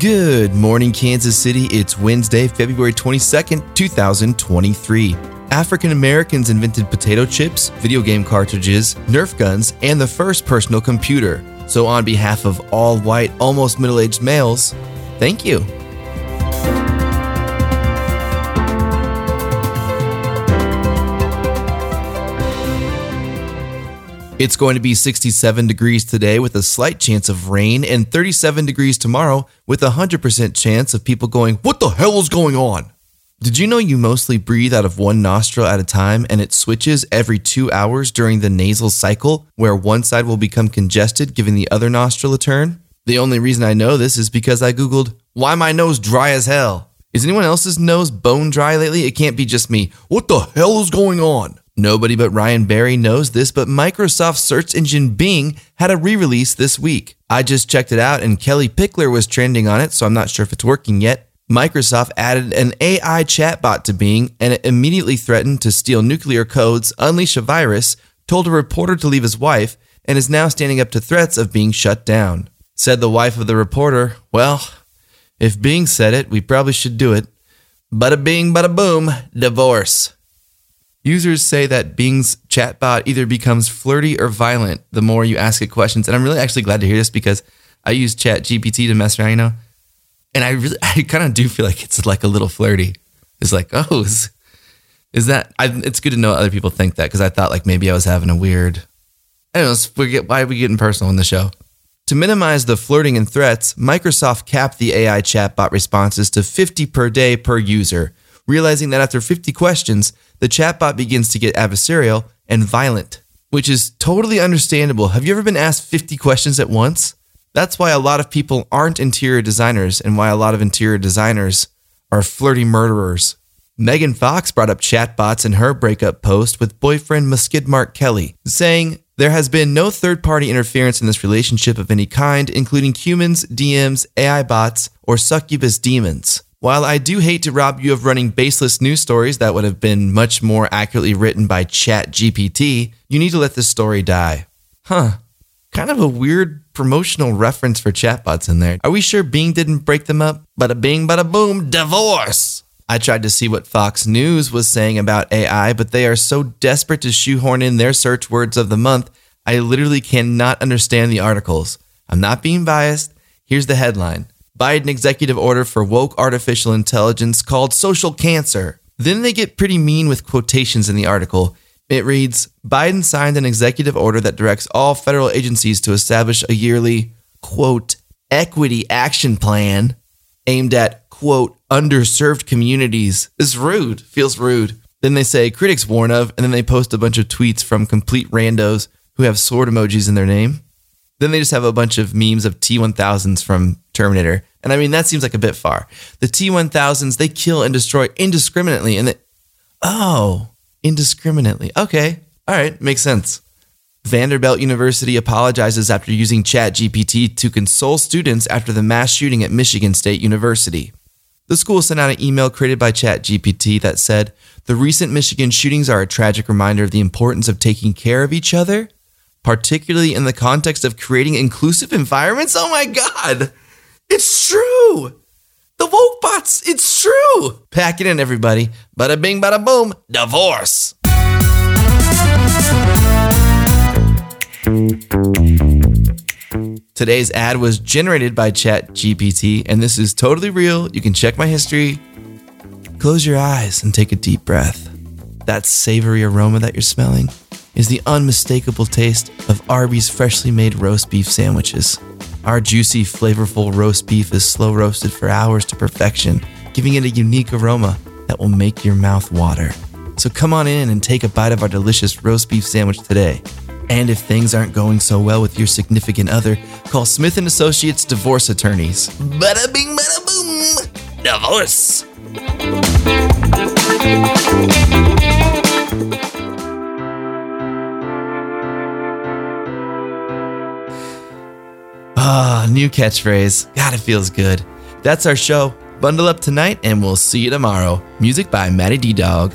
Good morning, Kansas City. It's Wednesday, February 22nd, 2023. African Americans invented potato chips, video game cartridges, Nerf guns, and the first personal computer. So, on behalf of all white, almost middle aged males, thank you. It's going to be 67 degrees today with a slight chance of rain, and 37 degrees tomorrow with a 100% chance of people going, What the hell is going on? Did you know you mostly breathe out of one nostril at a time and it switches every two hours during the nasal cycle, where one side will become congested, giving the other nostril a turn? The only reason I know this is because I Googled, Why my nose dry as hell? Is anyone else's nose bone dry lately? It can't be just me. What the hell is going on? Nobody but Ryan Barry knows this, but Microsoft search engine Bing had a re release this week. I just checked it out and Kellie Pickler was trending on it, so I'm not sure if it's working yet. Microsoft added an AI chatbot to Bing and it immediately threatened to steal nuclear codes, unleash a virus, told a reporter to leave his wife, and is now standing up to threats of being shut down. Said the wife of the reporter, Well, if Bing said it, we probably should do it. Bada bing, bada boom, divorce. Users say that Bing's chatbot either becomes flirty or violent the more you ask it questions. And I'm really actually glad to hear this because I use Chat GPT to mess around, you know. And I really, I kind of do feel like it's like a little flirty. It's like, oh, is, is that? I, it's good to know other people think that because I thought like maybe I was having a weird. I don't know. Forget why are we getting personal in the show? To minimize the flirting and threats, Microsoft capped the AI chatbot responses to 50 per day per user, realizing that after 50 questions, the chatbot begins to get adversarial and violent, which is totally understandable. Have you ever been asked 50 questions at once? That's why a lot of people aren't interior designers and why a lot of interior designers are flirty murderers. Megan Fox brought up chatbots in her breakup post with boyfriend Muskidmark Kelly, saying, There has been no third party interference in this relationship of any kind, including humans, DMs, AI bots, or succubus demons. While I do hate to rob you of running baseless news stories that would have been much more accurately written by Chat GPT, you need to let this story die. Huh. Kind of a weird promotional reference for chatbots in there. Are we sure Bing didn't break them up? Bada bing, bada boom, divorce! I tried to see what Fox News was saying about AI, but they are so desperate to shoehorn in their search words of the month, I literally cannot understand the articles. I'm not being biased. Here's the headline Biden executive order for woke artificial intelligence called social cancer. Then they get pretty mean with quotations in the article. It reads Biden signed an executive order that directs all federal agencies to establish a yearly, quote, equity action plan aimed at, quote, underserved communities. Is rude, feels rude. Then they say critics warn of, and then they post a bunch of tweets from complete randos who have sword emojis in their name. Then they just have a bunch of memes of T1000s from Terminator. And I mean, that seems like a bit far. The T1000s, they kill and destroy indiscriminately. And they, oh, indiscriminately. Okay. All right. Makes sense. Vanderbilt University apologizes after using ChatGPT to console students after the mass shooting at Michigan State University. The school sent out an email created by ChatGPT that said, The recent Michigan shootings are a tragic reminder of the importance of taking care of each other particularly in the context of creating inclusive environments. Oh my God, it's true. The woke bots, it's true. Pack it in, everybody. Bada bing, bada boom, divorce. Today's ad was generated by ChatGPT, and this is totally real. You can check my history. Close your eyes and take a deep breath. That savory aroma that you're smelling is the unmistakable taste of Arby's freshly made roast beef sandwiches. Our juicy, flavorful roast beef is slow roasted for hours to perfection, giving it a unique aroma that will make your mouth water. So come on in and take a bite of our delicious roast beef sandwich today. And if things aren't going so well with your significant other, call Smith and Associates divorce attorneys. Bada bing bada boom. Divorce. Ah, new catchphrase. God, it feels good. That's our show. Bundle up tonight and we'll see you tomorrow. Music by Matty D Dog.